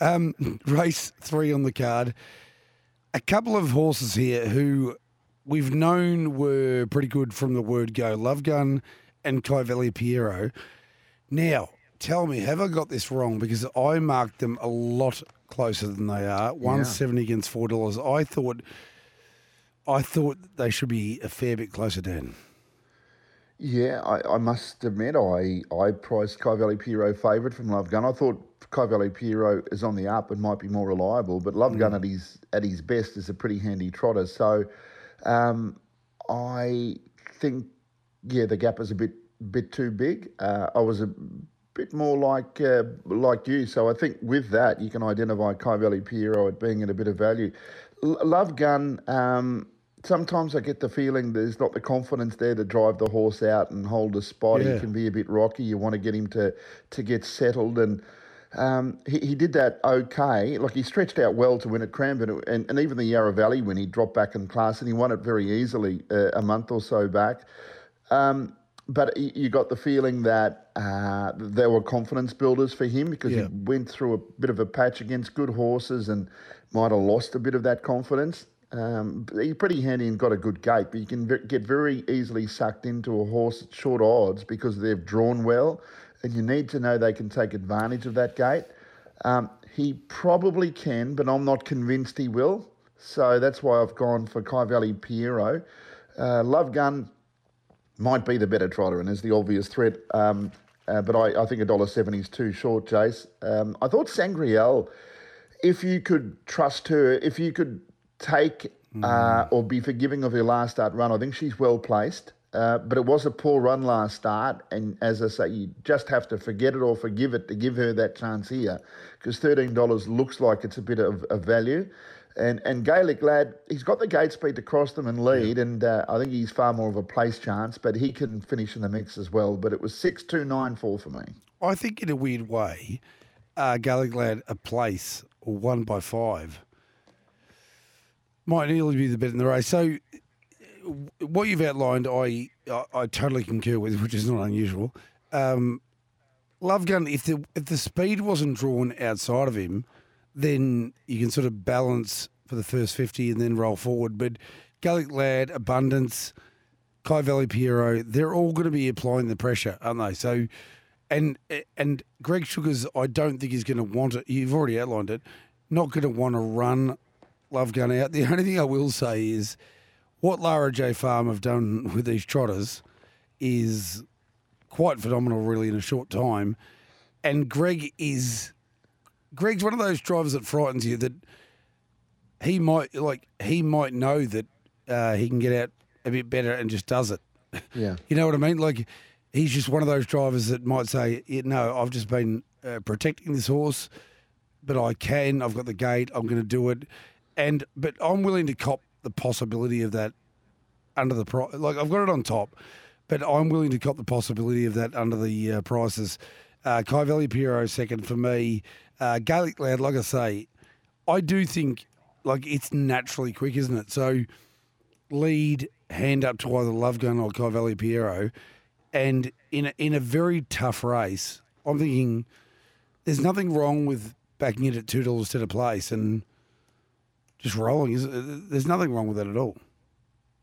Um, race three on the card. A couple of horses here who we've known were pretty good from the word go. Love Gun and Kai Piero. Now, tell me, have I got this wrong? Because I marked them a lot closer than they are. One seventy against four dollars. I thought, I thought they should be a fair bit closer down. Yeah, I, I must admit, I, I priced Kai Valley Piero favourite from Love Gun. I thought Kai Valley Piero is on the up and might be more reliable, but Love Gun at his at his best is a pretty handy trotter. So, um, I think yeah, the gap is a bit bit too big. Uh, I was a bit more like uh, like you, so I think with that you can identify Kai Valley Piero at being at a bit of value. L- Love Gun. Um, sometimes I get the feeling there's not the confidence there to drive the horse out and hold a spot. Yeah. He can be a bit rocky. You want to get him to to get settled and. Um, he, he did that okay. Like he stretched out well to win at Cranbourne, and, and even the Yarra Valley when he dropped back in class, and he won it very easily uh, a month or so back. Um, but you got the feeling that uh, there were confidence builders for him because Yeah. he went through a bit of a patch against good horses and might have lost a bit of that confidence. Um, he's pretty handy and got a good gait, but you can get very easily sucked into a horse at short odds because they've drawn well, and you need to know they can take advantage of that gait. Um, he probably can, but I'm not convinced he will. So that's why I've gone for Kai Valley Piero. Uh, Love Gun might be the better trotter and is the obvious threat. Um, uh, but I, I think $1.70 is too short, Jace. Um, I thought Sangriel, if you could trust her, if you could take uh, or be forgiving of her last start run, I think she's well placed. Uh, but it was a poor run last start, and as I say, you just have to forget it or forgive it to give her that chance here, because thirteen dollars looks like it's a bit of, of value. And and Gaelic lad, he's got the gate speed to cross them and lead, and uh, I think he's far more of a place chance, but he can finish in the mix as well. But it was six two nine four for me. I think in a weird way, uh, Gaelic Lad a place or one by five might nearly be the bet in the race. So what you've outlined, I I, I totally concur with, which is not unusual. Um, Love Gun, if the if the speed wasn't drawn outside of him, then you can sort of balance for the first fifty and then roll forward. But Gaelic Lad, Abundance, Kai Valley Piero, they're all going to be applying the pressure, aren't they? So, and and Greg Sugars, I don't think he's going to want it. You've already outlined it. Not going to want to run Love Gun out. The only thing I will say is what Lara J Farm have done with these trotters is quite phenomenal, really, in a short time. And Greg is Greg's one of those drivers that frightens you that he might like he might know that uh, he can get out a bit better and just does it. Yeah. You know what I mean? Like he's just one of those drivers that might say, yeah, "No, I've just been uh, protecting this horse, but I can. I've got the gate. I'm going to do it." And but I'm willing to cop the possibility of that under the price. Like I've got it on top, but I'm willing to cop the possibility of that under the uh, prices. Uh, Kai Valley Piero second for me. Uh, Gaelic Lad, like I say, I do think like it's naturally quick, isn't it? So lead hand up to either Love Gun or Kai Valley Piero, and in a, in a very tough race, I'm thinking there's nothing wrong with backing it at two dollars to the place and just rolling. There's nothing wrong with that at all.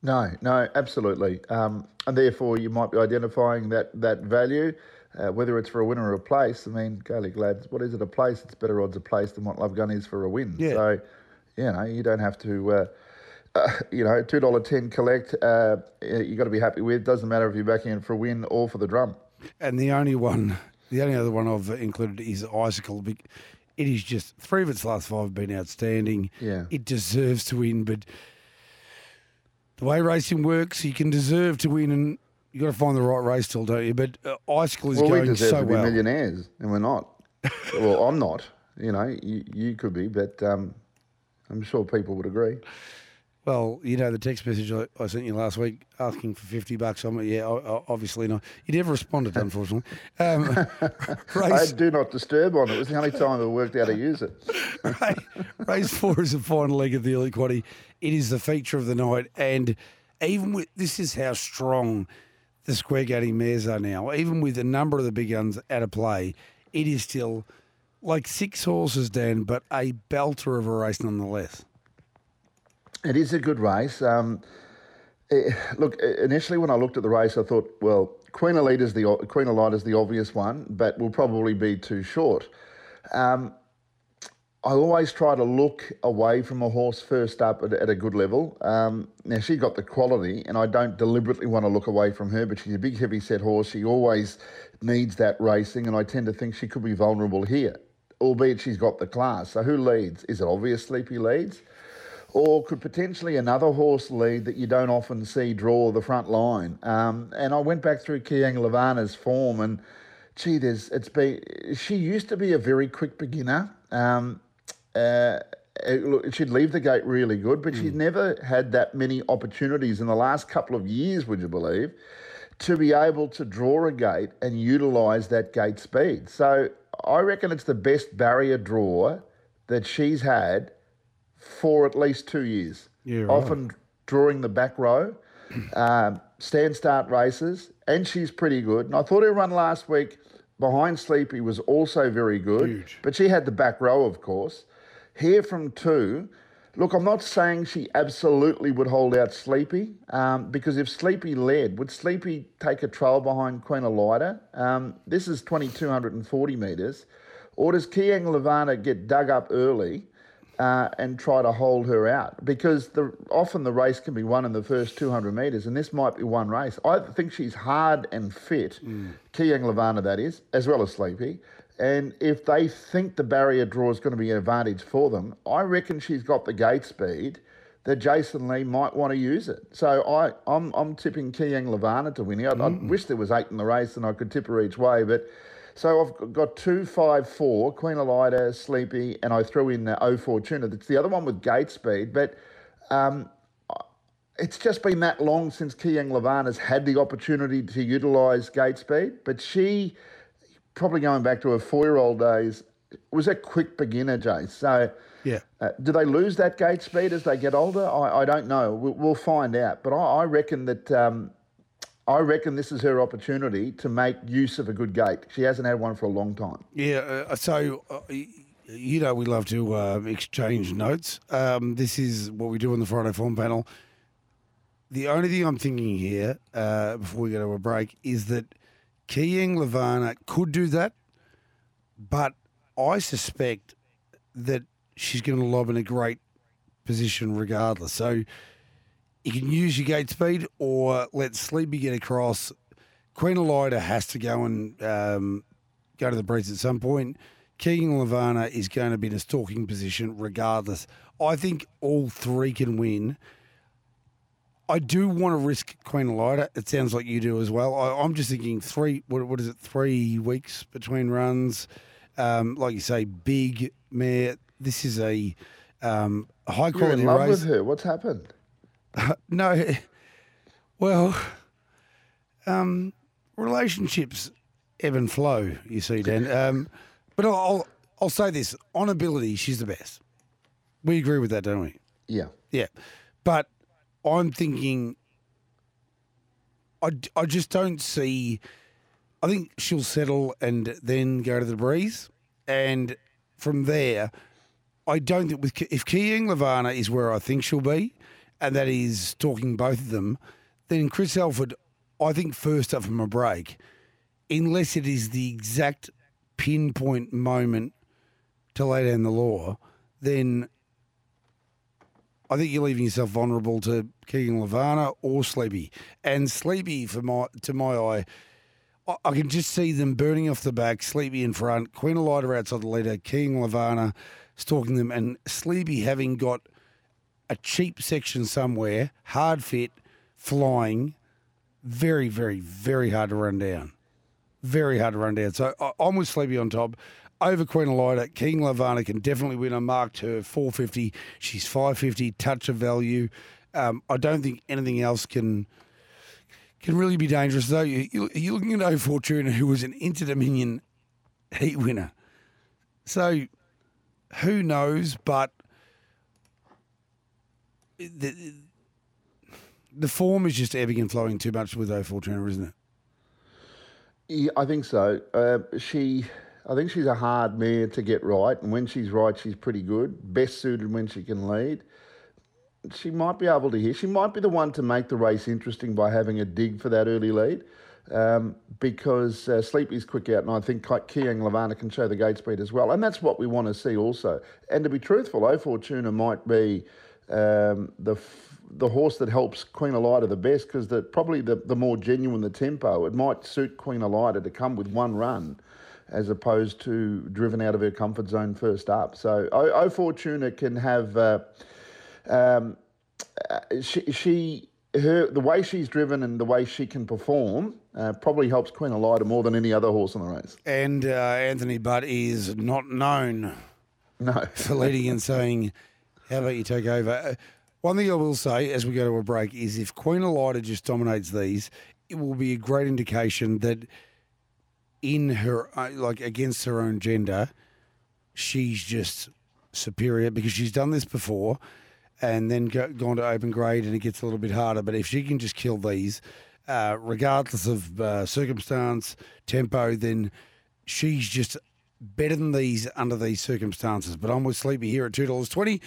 No, no, absolutely. Um, and therefore, you might be identifying that that value, uh, whether it's for a win or a place. I mean, Gaelic lads, what is it a place? It's better odds a place than what Love Gun is for a win. Yeah. So, you know, you don't have to. Uh, uh, you know, two dollar ten collect. Uh, you got to be happy with. Doesn't matter if you're backing in for a win or for the drum. And the only one, the only other one I've included is Icicle. It is just three of its last five have been outstanding. Yeah. It deserves to win, but the way racing works, you can deserve to win, and you got to find the right race still, don't you? But uh, Icicle is Well, we going deserve so to be well. millionaires, and we're not. well, I'm not. You know, you, you could be, but um, I'm sure people would agree. Well, you know the text message I, I sent you last week asking for fifty bucks. I'm yeah, obviously not. You never responded, unfortunately. Um, I race, had do not disturb on it. It was the only time I worked out how to use it. race four is the final leg of the Elite Quaddy. It is the feature of the night, and even with this is how strong the square gaining mares are now. Even with a number of the big guns out of play, it is still like six horses, Dan, but a belter of a race nonetheless. It is a good race. Um, eh, look, initially when I looked at the race, I thought, well, Queen Elida is the Queen Elida is the obvious one, but will probably be too short. Um, I always try to look away from a horse first up at, at a good level. Um, now she got the quality, and I don't deliberately want to look away from her. But she's a big, heavy set horse. She always needs that racing, and I tend to think she could be vulnerable here, albeit she's got the class. So who leads? Is it obvious Sleepy leads? Or could potentially another horse lead that you don't often see draw the front line. Um, and I went back through Keayang Lavana's form, and gee, there's it's been. She used to be a very quick beginner. Um, uh, it, she'd leave the gate really good, but mm. she's never had that many opportunities in the last couple of years. Would you believe? To be able to draw a gate and utilise that gate speed. So I reckon it's the best barrier draw that she's had for at least two years. Yeah, right. Often drawing the back row, um, stand start races, and she's pretty good. And I thought her run last week behind Sleepy was also very good, Huge. but she had the back row, of course. Here from two. Look, I'm not saying she absolutely would hold out Sleepy, um, because if Sleepy led, would Sleepy take a trail behind Queen Elida? Um, this is 2,240 metres. Or does Keayang Lavana get dug up early uh, and try to hold her out because the, often the race can be won in the first 200 metres, and this might be one race. I think she's hard and fit, mm. Keayang Lavana, that is, as well as Sleepy. And if they think the barrier draw is going to be an advantage for them, I reckon she's got the gate speed that Jason Lee might want to use it. So I, I'm, I'm tipping Keayang Lavana to win here. I, mm. I wish there was eight in the race and I could tip her each way, but so I've got two, five, four, Queen Elida, Sleepy, and I threw in the O Fortuna. That's the other one with gate speed. But um, it's just been that long since Keayang Lavan has had the opportunity to utilise gate speed. But she, probably going back to her four-year-old days, was a quick beginner, Jay. So yeah, uh, do they lose that gate speed as they get older? I, I don't know. We'll, we'll find out. But I, I reckon that um, I reckon this is her opportunity to make use of a good gate. She hasn't had one for a long time. Yeah, uh, so uh, you know we love to uh, exchange notes. Um, this is what we do on the Friday Form panel. The only thing I'm thinking here uh, before we go to a break is that Keayang Lavana could do that, but I suspect that she's going to lob in a great position regardless. So you can use your gate speed or let Sleepy get across. Queen Elida has to go and um, go to the breeze at some point. Keayang Lavana is going to be in a stalking position regardless. I think all three can win. I do want to risk Queen Elida. It sounds like you do as well. I, am just thinking three. What, what is it? Three weeks between runs. Um, like you say, big mare. This is a um, high quality You're in love race. with her. What's happened? no, well, um, relationships ebb and flow. You see, Dan. Um, but I'll, I'll I'll say this: on ability, she's the best. We agree with that, don't we? Yeah. Yeah, but I'm thinking. I, I just don't see. I think she'll settle and then go to the breeze, and from there, I don't think with if Keayang Lavana is where I think she'll be, and that is talking both of them, then Chris Alford, I think first up from a break, unless it is the exact pinpoint moment to lay down the law, then I think you're leaving yourself vulnerable to Keayang Lavana or Sleepy. And Sleepy, for my to my eye, I, can just see them burning off the back, Sleepy in front, Queen Elida outside the leader, Keayang Lavana stalking them, and Sleepy having got – a cheap section somewhere, hard fit, flying, very, very, very hard to run down. Very hard to run down. So I'm with Sleepy on top. Over Queen Elida, King Lavana can definitely win. I marked her 450. She's 550, touch of value. Um, I don't think anything else can can really be dangerous, though. You, you're looking at O Fortuna, who was an Inter Dominion heat winner. So who knows? But the, the form is just ebbing and flowing too much with O Fortuna, isn't it? Yeah, I think so. Uh, she, I think she's a hard mare to get right, and when she's right, she's pretty good. Best suited when she can lead. She might be able to hit. She might be the one to make the race interesting by having a dig for that early lead. Um, because uh, Sleepy's quick out, and I think Keayang Lavana can show the gate speed as well. And that's what we want to see also. And to be truthful, O Fortuna might be um, the the horse that helps Queen Elida the best because the probably the, the more genuine the tempo. It might suit Queen Elida to come with one run as opposed to driven out of her comfort zone first up. So O, o Fortuna can have uh, um, uh, she, she her the way she's driven and the way she can perform uh, probably helps Queen Elida more than any other horse in the race. And uh, Anthony Butt is not known no. for leading and saying, "How about you take over?" Uh, one thing I will say as we go to a break is if Queen Elida just dominates these, it will be a great indication that in her uh, like against her own gender, she's just superior because she's done this before and then go, gone to open grade and it gets a little bit harder. But if she can just kill these, uh, regardless of uh, circumstance, tempo, then she's just better than these under these circumstances. But I'm with Sleepy here at $2.20.